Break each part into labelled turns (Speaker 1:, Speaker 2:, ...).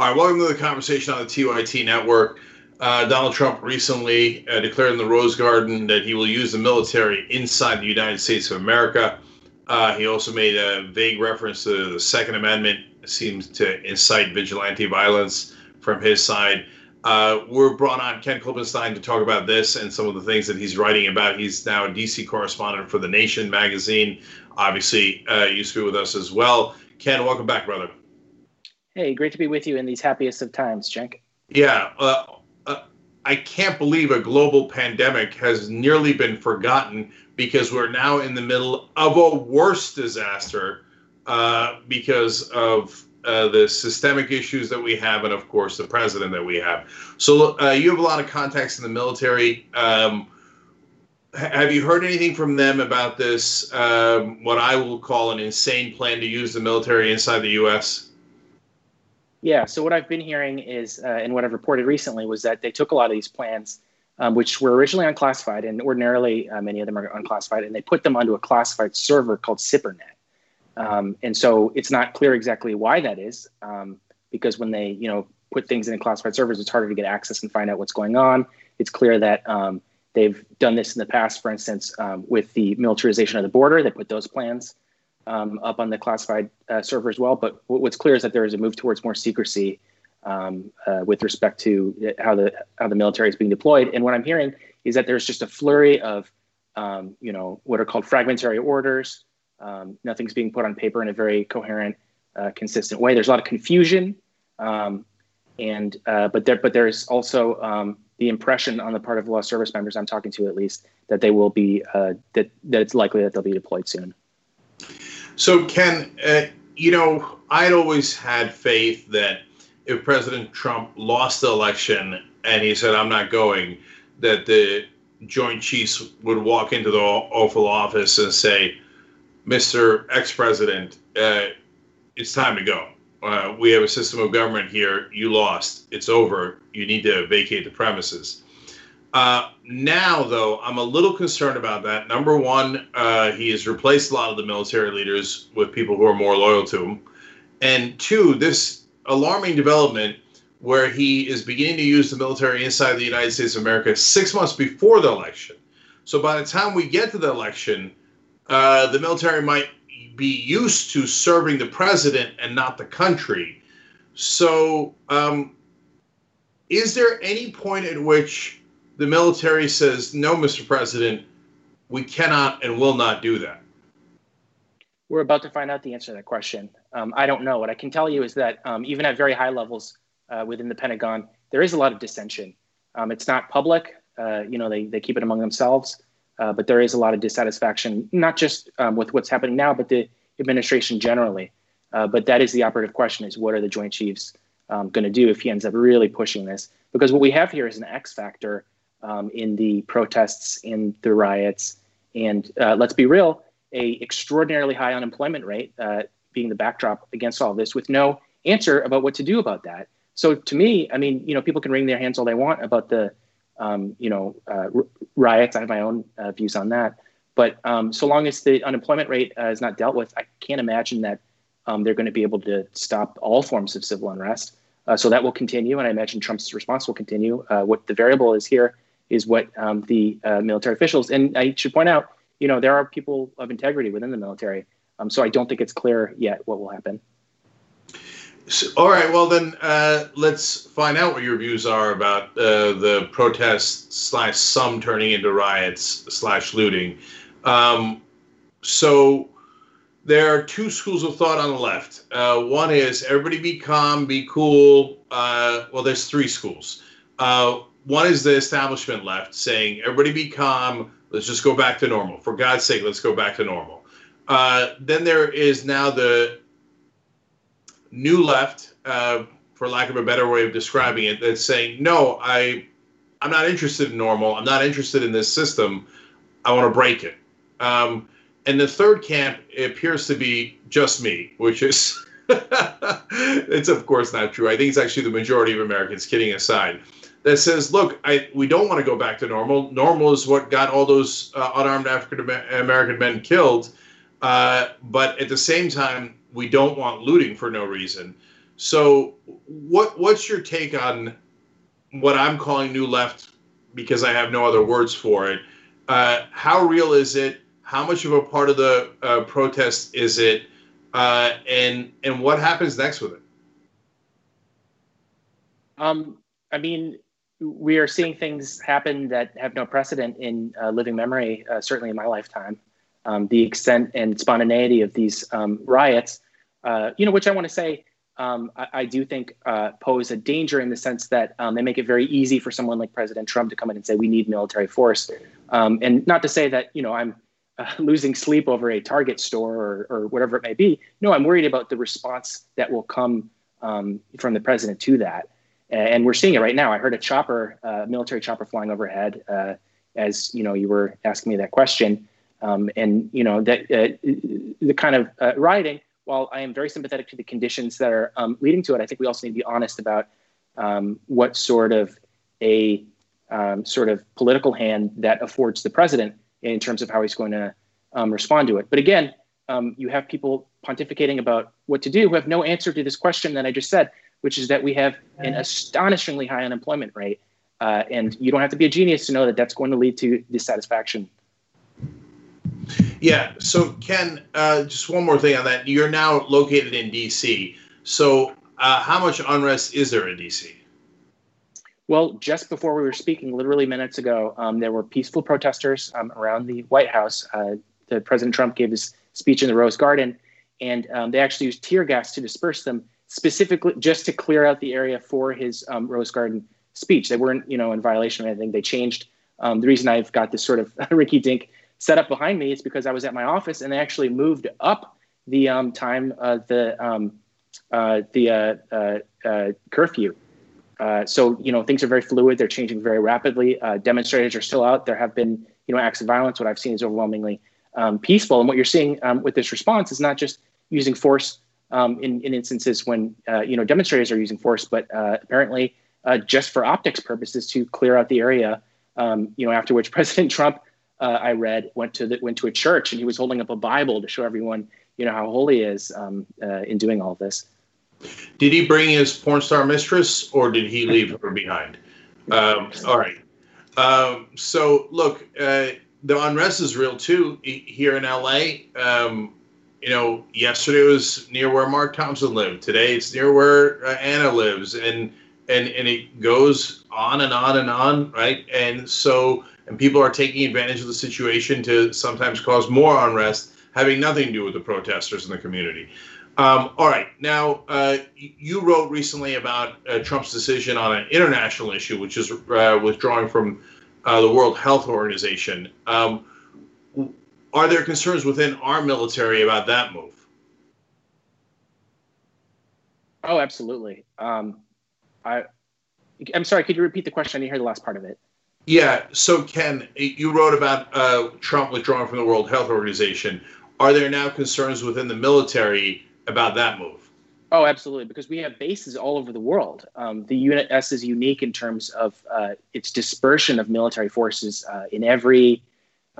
Speaker 1: All right, welcome to the conversation on the TYT network. Uh, Donald Trump recently uh, declared in the Rose Garden that he will use the military inside the United States of America. Uh, he also made a vague reference to the Second Amendment, seems to incite vigilante violence from his side. Uh, we're brought on Ken Klippenstein to talk about this and some of the things that he's writing about. He's now a DC correspondent for The Nation magazine. Obviously, used to be with us as well. Ken, welcome back, brother.
Speaker 2: Hey, great to be with you in these happiest of times, Cenk.
Speaker 1: Yeah, uh, uh, I can't believe a global pandemic has nearly been forgotten because we're now in the middle of a worse disaster uh, because of uh, the systemic issues that we have, and of course the president that we have. So uh, you have a lot of contacts in the military. Um, have you heard anything from them about this? Um, what I will call an insane plan to use the military inside the U.S.
Speaker 2: Yeah. So what I've been hearing is, uh, and what I've reported recently was that they took a lot of these plans, um, which were originally unclassified, and ordinarily uh, many of them are unclassified, and they put them onto a classified server called SIPRNet. Um, and so it's not clear exactly why that is, um, because when they, you know, put things in a classified servers, it's harder to get access and find out what's going on. It's clear that um, they've done this in the past, for instance, um, with the militarization of the border. They put those plans um, up on the classified uh, server as well. But what's clear is that there is a move towards more secrecy um, uh, with respect to how the how the military is being deployed. And what I'm hearing is that there's just a flurry of um, you know what are called fragmentary orders. Um, nothing's being put on paper in a very coherent, uh, consistent way. There's a lot of confusion, um, and uh, but there but there's also um, the impression on the part of law service members I'm talking to at least that they will be uh, that that it's likely that they'll be deployed soon.
Speaker 1: So, Ken, uh, you know, I'd always had faith that if President Trump lost the election and he said, I'm not going, that the Joint Chiefs would walk into the Oval Office and say, Mr. Ex President, uh, it's time to go. Uh, we have a system of government here. You lost. It's over. You need to vacate the premises. Uh, now, though, I'm a little concerned about that. Number one, uh, he has replaced a lot of the military leaders with people who are more loyal to him. And two, this alarming development where he is beginning to use the military inside the United States of America six months before the election. So by the time we get to the election, uh, the military might be used to serving the president and not the country. So, um, is there any point at which the military says, no, Mr. President, we cannot and will not do that?
Speaker 2: We're about to find out the answer to that question. Um, I don't know. What I can tell you is that um, even at very high levels uh, within the Pentagon, there is a lot of dissension. Um, it's not public. Uh, you know, they, they keep it among themselves. Uh, but there is a lot of dissatisfaction, not just um, with what's happening now, but the administration generally. Uh, but that is the operative question: is what are the Joint Chiefs um, going to do if he ends up really pushing this? Because what we have here is an X factor um, in the protests, in the riots, and uh, let's be real, a extraordinarily high unemployment rate uh, being the backdrop against all this, with no answer about what to do about that. So to me, I mean, you know, people can wring their hands all they want about the, um, you know, uh, r- riots. I have my own uh, views on that, but um, so long as the unemployment rate uh, is not dealt with, I can't imagine that um, they're going to be able to stop all forms of civil unrest. Uh, so that will continue, and I imagine Trump's response will continue. what the variable is here is what um, the uh, military officials. And I should point out, you know, there are people of integrity within the military. Um, so I don't think it's clear yet what will happen.
Speaker 1: So, all right. Well, then uh, let's find out what your views are about uh, the protests slash some turning into riots slash looting. Um, so there are two schools of thought on the left. Uh, one is everybody be calm, be cool. Uh, well, there's three schools. One is the establishment left saying, everybody be calm, let's just go back to normal. For God's sake, let's go back to normal. Uh, then there is now the new left, uh, for lack of a better way of describing it, that's saying, no, I, I'm not interested in normal. I'm not interested in this system. I want to break it. Um, and the third camp appears to be just me, which is, it's of course not true. I think it's actually the majority of Americans, kidding aside that says, look, I, we don't want to go back to normal. Normal is what got all those uh, unarmed African American men killed. Uh, but at the same time, we don't want looting for no reason. So, what what's your take on what I'm calling new left because I have no other words for it? Uh, how real is it? How much of a part of the uh, protest is it? Uh, and and what happens next with it?
Speaker 2: Um, I mean, we are seeing things happen that have no precedent in uh, living memory, uh, certainly in my lifetime. Um, the extent and spontaneity of these um, riots, uh, you know, which I want to say um, I, I, do think uh, pose a danger in the sense that um, they make it very easy for someone like President Trump to come in and say we need military force, um, and not to say that you know I'm uh, losing sleep over a Target store or, or, whatever it may be. No, I'm worried about the response that will come um, from the president to that, and we're seeing it right now. I heard a chopper, uh, military chopper, flying overhead uh, as you know you were asking me that question, um, and you know that uh, the kind of uh, rioting while I am very sympathetic to the conditions that are um, leading to it, I think we also need to be honest about um, what sort of a um, sort of political hand that affords the president in terms of how he's going to um, respond to it. But again, um, you have people pontificating about what to do who have no answer to this question that I just said, which is that we have an astonishingly high unemployment rate. Uh, and you don't have to be a genius to know that that's going to lead to dissatisfaction
Speaker 1: yeah. So, Ken, uh, just one more thing on that. You're now located in D.C. So, uh, how much unrest is there in D.C.?
Speaker 2: Well, just before we were speaking, literally minutes ago, um, there were peaceful protesters um, around the White House. Uh, the President Trump gave his speech in the Rose Garden, and um, they actually used tear gas to disperse them, specifically just to clear out the area for his um, Rose Garden speech. They weren't, you know, in violation of anything. They changed. Um, the reason I've got this sort of Ricky Dink set up behind me is because I was at my office and they actually moved up the um, time of the um, uh, the uh, uh, uh curfew. Uh, so you know things are very fluid. They're changing very rapidly. Uh, demonstrators are still out. There have been you know acts of violence. What I've seen is overwhelmingly um, peaceful. And what you're seeing um, with this response is not just using force um, in, in instances when you know demonstrators are using force, but apparently just for optics purposes to clear out the area. Um, you know after which President Trump uh, I read went to the, went to a church and he was holding up a Bible to show everyone you know how holy he is um, uh, in doing all this.
Speaker 1: Did he bring his porn star mistress or did he leave her behind? Um, all right. Um, so look, uh, the unrest is real too here in LA. Um, you know, yesterday was near where Mark Thompson lived. Today it's near where uh, Anna lives, and and and it goes on and on and on, right? And so and people are taking advantage of the situation to sometimes cause more unrest, having nothing to do with the protesters in the community. Um, all right, now uh, you wrote recently about uh, Trump's decision on an international issue, which is uh, withdrawing from uh, the World Health Organization. Um, are there concerns within our military about that move?
Speaker 2: Oh, absolutely. Um, I, I'm sorry. Could you repeat the question? I didn't hear the last part of it.
Speaker 1: Yeah. So, Ken, you wrote about uh, Trump withdrawing from the World Health Organization. Are there now concerns within the military about that move?
Speaker 2: Oh, absolutely. Because we have bases all over the world. Um, the Unit S is unique in terms of uh, its dispersion of military forces uh, in every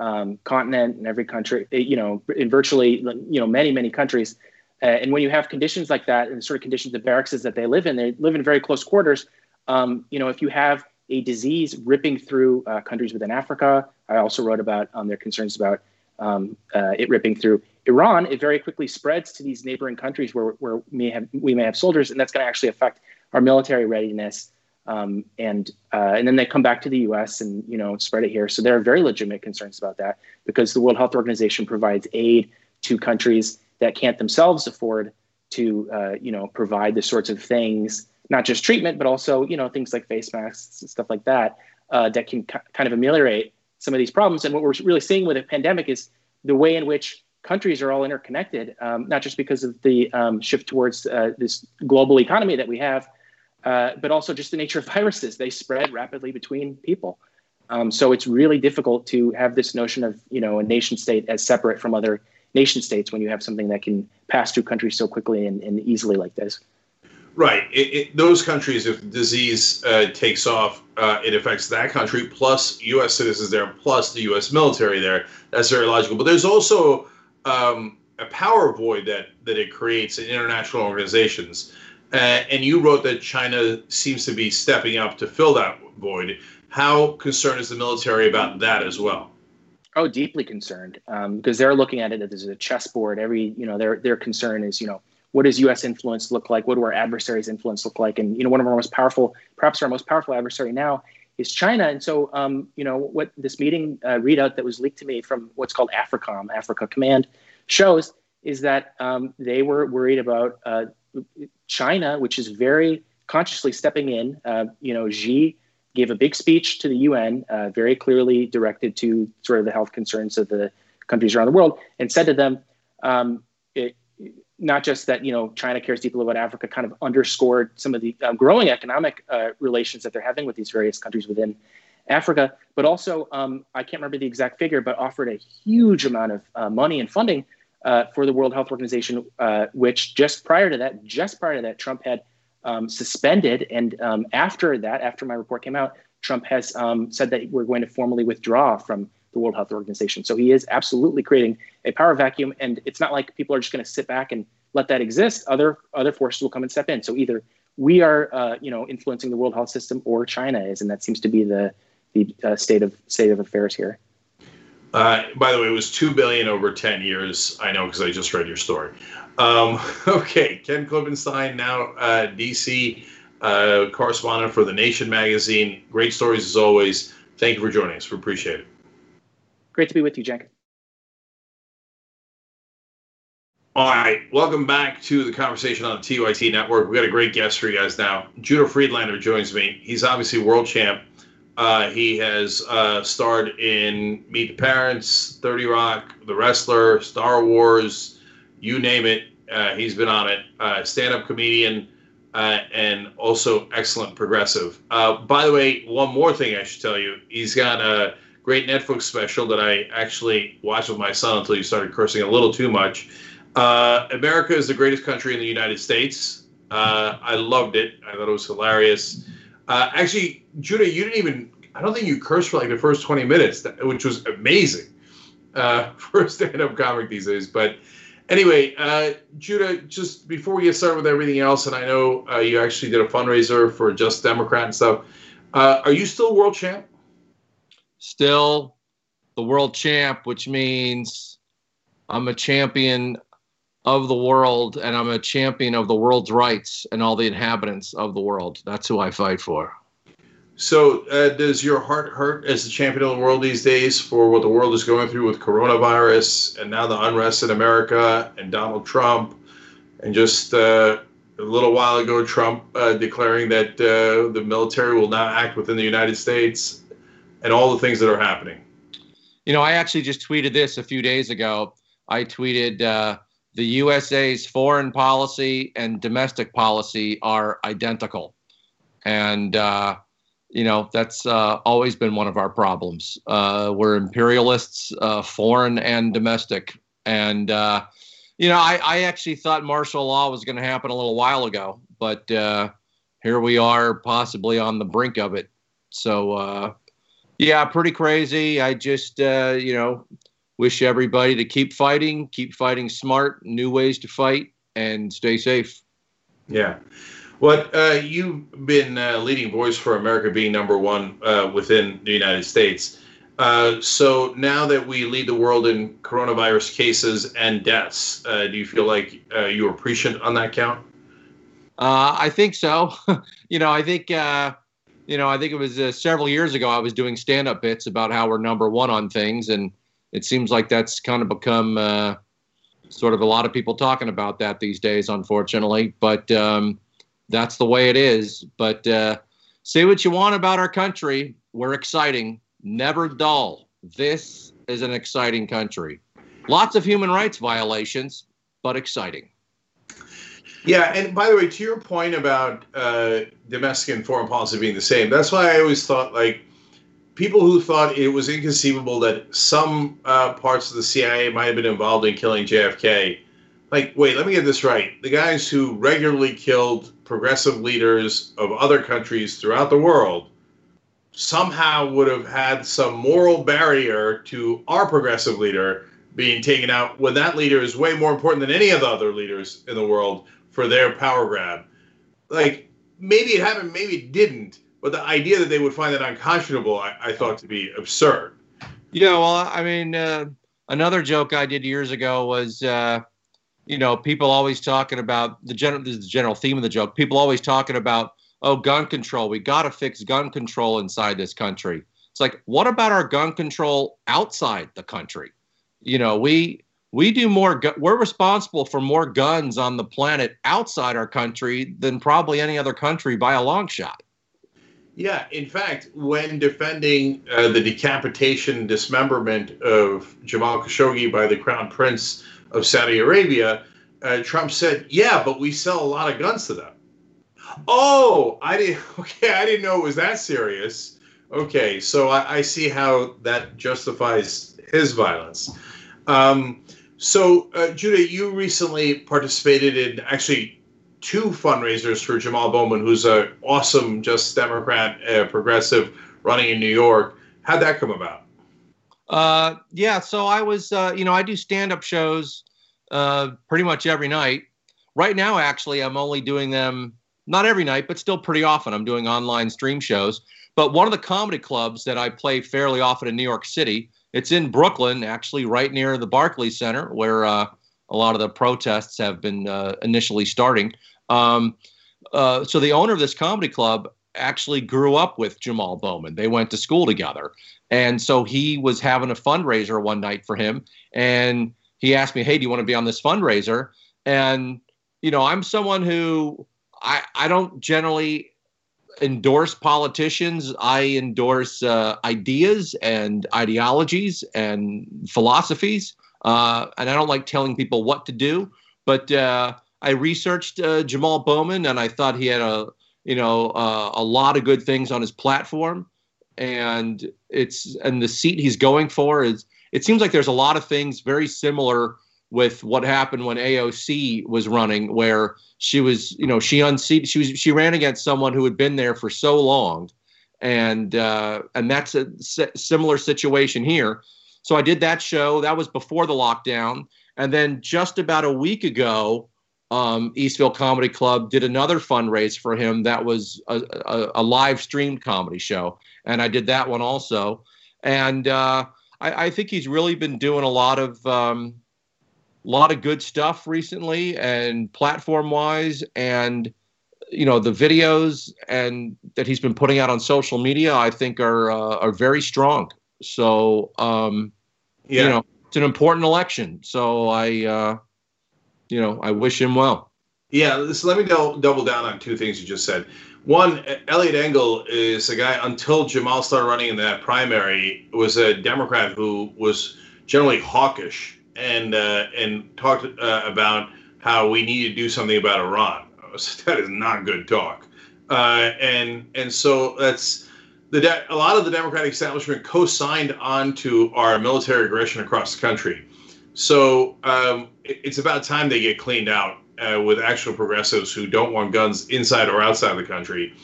Speaker 2: um, continent, and every country. Eh, you know, in virtually you know many many countries. Uh, and when you have conditions like that, and sort of conditions the barracks that they live in, they live in very close quarters. Um, you know, if you have a disease ripping through uh, countries within Africa. I also wrote about um, their concerns about um, uh, it ripping through Iran. It very quickly spreads to these neighboring countries where, where we, may have, we may have soldiers, and that's going to actually affect our military readiness. Um, and uh, and then they come back to the U.S. and you know spread it here. So there are very legitimate concerns about that because the World Health Organization provides aid to countries that can't themselves afford to uh, you know provide the sorts of things not just treatment, but also you know things like face masks and stuff like that uh, that can kind of ameliorate some of these problems. And what we're really seeing with a pandemic is the way in which countries are all interconnected, um, not just because of the um, shift towards uh, this global economy that we have, uh, but also just the nature of viruses. They spread rapidly between people. Um, so it's really difficult to have this notion of you know a nation state as separate from other nation states when you have something that can pass through countries so quickly and, and easily like this.
Speaker 1: Right. It, it, those countries, if disease uh, takes off, uh, it affects that country, plus U.S. citizens there, plus the U.S. military there. That's very logical. But there's also um, a power void that, that it creates in international organizations. Uh, and you wrote that China seems to be stepping up to fill that void. How concerned is the military about that as well?
Speaker 2: Oh, deeply concerned um, because they're looking at it as a chessboard. Every, you know, their their concern is, you know, what does U.S. influence look like? What do our adversaries' influence look like? And you know, one of our most powerful, perhaps our most powerful adversary now is China. And so, um, you know, what this meeting uh, readout that was leaked to me from what's called AFRICOM, Africa Command, shows is that um, they were worried about uh, China, which is very consciously stepping in. Uh, you know, Xi gave a big speech to the UN, uh, very clearly directed to sort of the health concerns of the countries around the world, and said to them, um, it, not just that you know China cares deeply about Africa, kind of underscored some of the uh, growing economic uh, relations that they're having with these various countries within Africa, but also um, I can't remember the exact figure, but offered a huge amount of uh, money and funding uh, for the World Health Organization, uh, which just prior to that, just prior to that, Trump had um, suspended, and um, after that, after my report came out, Trump has um, said that we're going to formally withdraw from the World Health Organization. So he is absolutely creating a power vacuum, and it's not like people are just going to sit back and let that exist. Other other forces will come and step in. So either we are, uh, you know, influencing the World Health System, or China is, and that seems to be the the uh, state of state of affairs here.
Speaker 1: Uh, by the way, it was two billion over ten years. I know because I just read your story. Um, okay, Ken Klippenstein, now uh, DC uh, correspondent for the Nation magazine. Great stories as always. Thank you for joining us. We appreciate it.
Speaker 2: Great to be with you, Cenk.
Speaker 1: All right, welcome back to the conversation on the TYT network. We got a great guest for you guys now. Judah Friedlander joins me. He's obviously world champ. Uh, he has uh, starred in Meet the Parents, 30 Rock, The Wrestler, Star Wars, you name it. Uh, he's been on it. Uh, Stand up comedian uh, and also excellent progressive. Uh, by the way, one more thing I should tell you he's got a great Netflix special that I actually watched with my son until he started cursing a little too much. America is the greatest country in the United States. I loved it. I thought it was hilarious. Uh, actually, Judah, you didn't even, I don't think you cursed for like the first 20 minutes, which was amazing uh, for a stand up comic these days. But anyway, uh, Judah, just before we get started with everything else, and I know uh, you actually did a fundraiser for Just Democrat and stuff, are you still world champ?
Speaker 3: Still the world champ, which means I'm a champion of the world and I'm a champion of the world's rights and all the inhabitants of the world. That's who I fight for.
Speaker 1: So, uh, does your heart hurt as the champion of the world these days for what the world is going through with coronavirus and now the unrest in America and Donald Trump and just uh, a little while ago Trump uh, declaring that uh, the military will not act within the United States and all the things that are happening?
Speaker 3: You know, I actually just tweeted this a few days ago. I tweeted uh, the USA's foreign policy and domestic policy are identical. And, uh, you know, that's uh, always been one of our problems. Uh, we're imperialists, uh, foreign and domestic. And, uh, you know, I, I, actually thought martial law was going to happen a little while ago, but uh, here we are possibly on the brink of it. So, yeah, pretty crazy. I just, you know, wish everybody to keep fighting, keep fighting smart, new ways to fight, and stay safe.
Speaker 1: Yeah. What uh, you've been uh, leading voice for America being number one uh, within the United States. Uh, so now that we lead the world in coronavirus cases and deaths, uh, do you feel like uh, you are prescient on that count?
Speaker 3: I think so. you know, I think you know, I think it was several years ago. I was doing stand-up bits about how we're number one on things, and it seems like that's kind of become uh, sort of a lot of people talking about that these days, unfortunately. But um, that's the way it is. But uh, say what you want about our country, we're exciting, never dull. This is an exciting country. Lots of human rights violations, but exciting.
Speaker 1: Yeah, and by the way, to your point about uh, domestic and foreign policy being the same, that's why I always thought like people who thought it was inconceivable that some uh, parts of the CIA might have been involved in killing JFK. Like, wait, let me get this right. The guys who regularly killed progressive leaders of other countries throughout the world somehow would have had some moral barrier to our progressive leader being taken out when that leader is way more important than any of the other leaders in the world for their power grab. like maybe it happened, maybe it didn't. But the idea that they would find that unconscionable, I, I thought to be absurd.
Speaker 3: Yeah, well, I mean, uh, another joke I did years ago was, uh, you know, people always talking about the general. This is the general theme of the joke. People always talking about, oh, gun control. We got to fix gun control inside this country. It's like, what about our gun control outside the country? You know, we we do more. Gu- we're responsible for more guns on the planet outside our country than probably any other country by a long shot.
Speaker 1: Yeah, in fact, when defending uh, the decapitation dismemberment of Jamal Khashoggi by the Crown Prince of Saudi Arabia, uh, Trump said, "Yeah, but we sell a lot of guns to them." Oh, I didn't. Okay, I didn't know it was that serious. Okay, so I, I see how that justifies his violence. Um, so, uh, Judah, you recently participated in actually two fundraisers for Jamal Bowman, who's an awesome, just Democrat, uh, progressive, running in New York. How'd that come about?
Speaker 3: Uh, yeah, so I was, uh, you know, I do stand-up shows uh, pretty much every night. Right now, actually, I'm only doing them not every night, but still pretty often. I'm doing online stream shows. But one of the comedy clubs that I play fairly often in New York City it's in Brooklyn, actually, right near the Barclays Center, where uh, a lot of the protests have been uh, initially starting. Um, uh, so the owner of this comedy club actually grew up with Jamal Bowman. They went to school together, and so he was having a fundraiser one night for him, and he asked me, "Hey, do you want to be on this fundraiser?" And you know, I'm someone who I I don't generally endorse politicians. I endorse uh, ideas and ideologies and philosophies. Uh, and I don't like telling people what to do. But uh, I researched uh, Jamal Bowman, and I thought he had a you know uh, a lot of good things on his platform. And it's and the seat he's going for is. It seems like there's a lot of things very similar with what happened when AOC was running, where she was, you know, she unseated, she was, she ran against someone who had been there for so long, and uh, and that's a similar situation here. So I did that show. That was before the lockdown, and then just about a week ago, um, Eastville Comedy Club did another fundraise for him. That was a, a, a live streamed comedy show, and I did that one also. And uh, I, I, think he's really been doing a lot of um, a lot of good stuff recently and platform wise and you know the videos and that he's been putting out on social media i think are uh, are very strong so um yeah. you know it's an important election so i uh you know i wish him well
Speaker 1: yeah so let me do- double down on two things you just said one Eliot Engel is a guy until jamal started running in that primary was a democrat who was generally hawkish and uh, and talked uh, about how we need to do something about Iran. That is not good talk. Uh, and and so that's the de- a lot of the Democratic establishment co-signed on to our military aggression across the country. So um, it, it's about time they get cleaned out uh, with actual progressives who don't want guns inside or outside the country.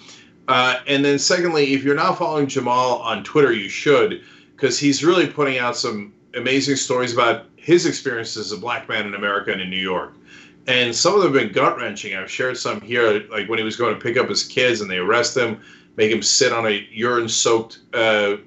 Speaker 1: Uh, and then secondly, if you're not following Jamal on Twitter, you should because he's really putting out some amazing stories about his experiences as a black man in America and in New York. And some of them have been gut wrenching. I've shared some here, like when he was going to pick up his kids and they arrest him, make him sit on a urine soaked uh,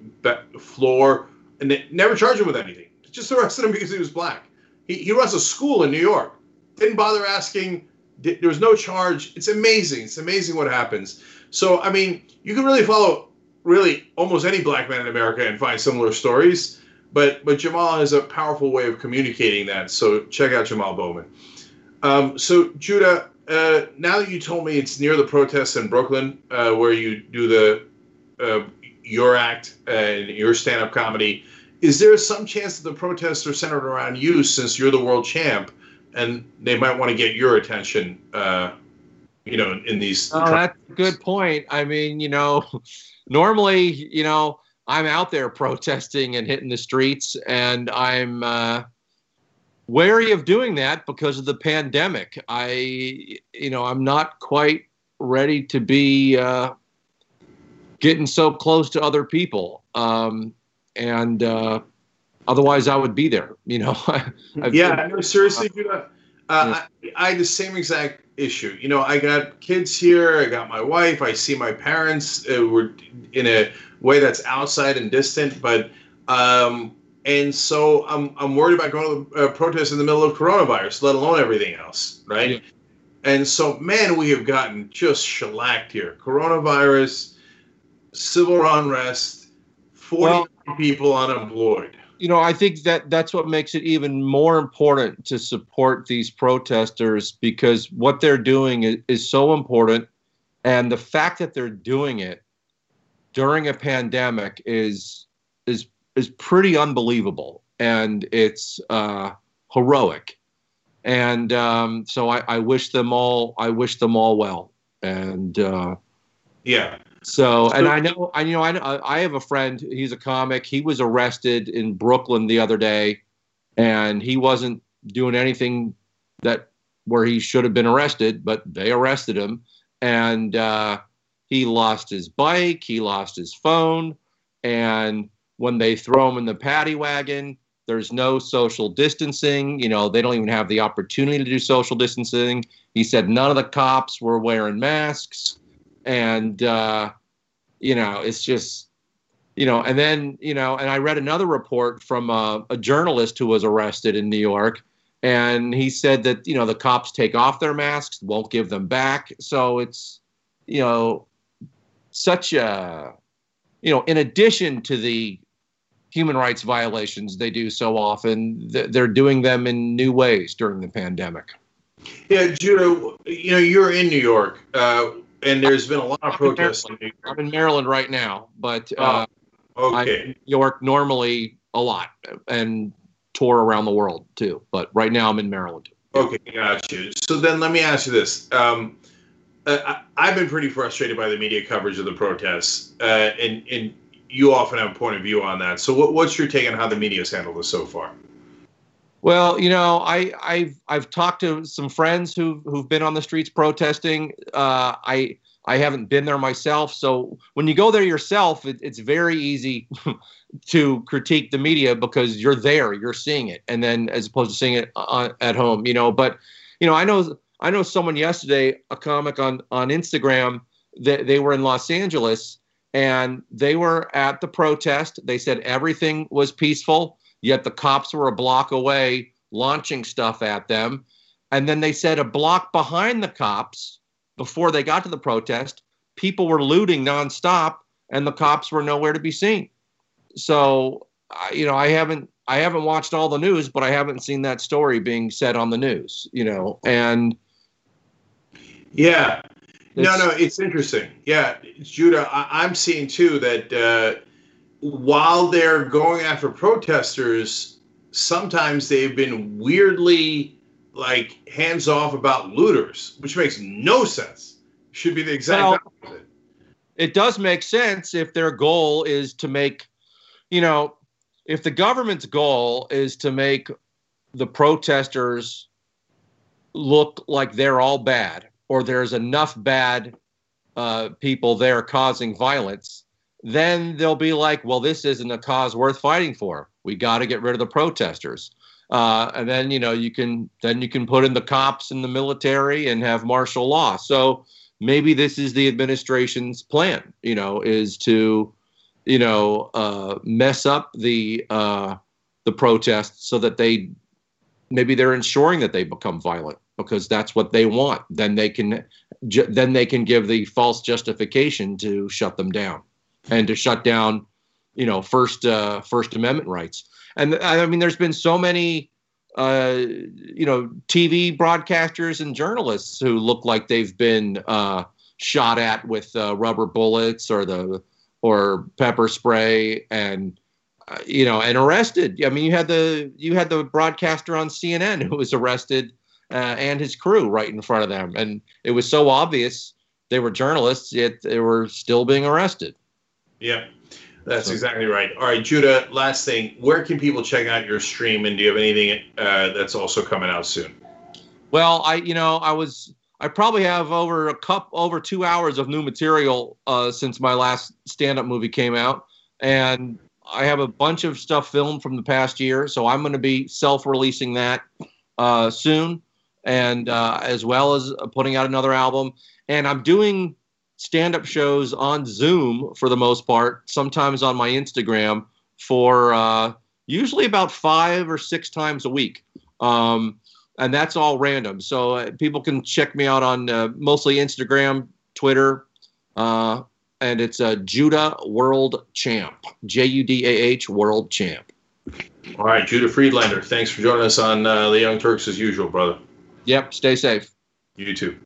Speaker 1: floor, and they never charge him with anything. Just arrested him because he was black. He, he runs a school in New York. Didn't bother asking. There was no charge. It's amazing. It's amazing what happens. So, I mean, you can really follow really almost any black man in America and find similar stories. But but Jamal has a powerful way of communicating that. So check out Jamal Bowman. Um, so Judah, uh, now that you told me it's near the protests in Brooklyn, uh, where you do the uh, your act and your stand-up comedy, is there some chance that the protests are centered around you since you're the world champ, and they might want to get your attention? Uh, you know, in these.
Speaker 3: Oh, that's a good point. I mean, you know, normally, you know I'm out there protesting and hitting the streets, and I'm uh, wary of doing that because of the pandemic. I, you know, I'm not quite ready to be uh, getting so close to other people, um, and uh, otherwise I would be there. You know.
Speaker 1: yeah, no, seriously, dude. Uh, yeah. I, I, had the same exact issue. You know, I got kids here. I got my wife. I see my parents. Uh, we're in a way that's outside and distant, but um, and so I'm I'm worried about going to uh, protest in the middle of coronavirus, let alone everything else, right? Yeah. And so, man, we have gotten just shellacked here. Coronavirus, civil unrest, 40 well, people unemployed.
Speaker 3: You know, I think that that's what makes it even more important to support these protesters because what they're doing is, is so important. And the fact that they're doing it during a pandemic is is pretty unbelievable. And it's uh, heroic. And um, so I, I, wish them all I wish them all well. And uh,
Speaker 1: yeah.
Speaker 3: so and I know I you know I I have a friend he's a comic. He was arrested in Brooklyn the other day. And he wasn't doing anything that where he should have been arrested but they arrested him. And uh, he lost his bike he lost his phone. And when they throw them in the paddy wagon there's no social distancing. You know, they don't even have the opportunity to do social distancing. He said none of the cops were wearing masks. And, uh, you know, it's just, you know, and then, you know, and I read another report from a, a journalist who was arrested in New York. And he said that, you know, the cops take off their masks, won't give them back. So it's, you know, such a, you know, in addition to the human rights violations they do so often. They're doing them in new ways during the pandemic.
Speaker 1: Yeah, Judah, you know, you're in New York, uh, and there's been a lot of protests.
Speaker 3: In I'm in Maryland right now, but uh, oh, okay. I'm New York normally a lot and tour around the world too. But right now I'm in Maryland.
Speaker 1: Okay, got you. So then let me ask you this. Um, uh, I, have been pretty frustrated by the media coverage of the protests, uh, and, and you often have a point of view on that. So, what, what's your take on how the media has handled this so far?
Speaker 3: Well, you know, I, I've I've talked to some friends who who've been on the streets protesting. Uh, I I haven't been there myself, so when you go there yourself, it, it's very easy to critique the media because you're there, you're seeing it, and then as opposed to seeing it on, at home, you know. But you know, I know I know someone yesterday, a comic on on Instagram, that they were in Los Angeles and they were at the protest. They said everything was peaceful, yet the cops were a block away launching stuff at them. And then they said a block behind the cops, before they got to the protest, people were looting nonstop and the cops were nowhere to be seen. So, you know, I haven't I haven't watched all the news, but I haven't seen that story being said on the news, you know. And
Speaker 1: yeah, no, no, it's interesting. Yeah, Judah, I, am seeing too that uh, while they're going after protesters, sometimes they've been weirdly like hands off about looters, which makes no sense. Should be the exact well, opposite.
Speaker 3: It does make sense if their goal is to make, you know, if the government's goal is to make the protesters look like they're all bad or there's enough bad uh, people there causing violence, then they'll be like, well, this isn't a cause worth fighting for. We got to get rid of the protesters. Uh, and then you know you can then you can put in the cops and the military and have martial law. So maybe this is the administration's plan. You know, is to you know uh, mess up the uh, the protests so that they maybe they're ensuring that they become violent because that's what they want. Then they can ju- then they can give the false justification to shut them down and to shut down, you know, first uh, First Amendment rights. And I mean, there's been so many, uh, you know, TV broadcasters and journalists who look like they've been uh, shot at with uh, rubber bullets or the or pepper spray and you know and arrested i mean you had the you had the broadcaster on cnn who was arrested uh, and his crew right in front of them. And it was so obvious they were journalists, yet they were still being arrested.
Speaker 1: Yeah, that's so. exactly right. All right, Judah, last thing. Where can people check out your stream? And do you have anything uh, that's also coming out soon?
Speaker 3: Well, I, you know, I was. I probably have over a cup, over two hours of new material uh, since my last stand-up movie came out, and I have a bunch of stuff filmed from the past year. So I'm going to be self-releasing that uh, soon. and uh, as well as putting out another album. And I'm doing stand up shows on Zoom for the most part, sometimes on my Instagram for uh, usually about five or six times a week. Um, and that's all random. So uh, people can check me out on uh, mostly Instagram, Twitter, uh, and it's a Judah World Champ, J U D A H World Champ.
Speaker 1: All right, Judah Friedlander, thanks for joining us on uh, the Young Turks as usual, brother.
Speaker 3: Yep, stay safe.
Speaker 1: You too.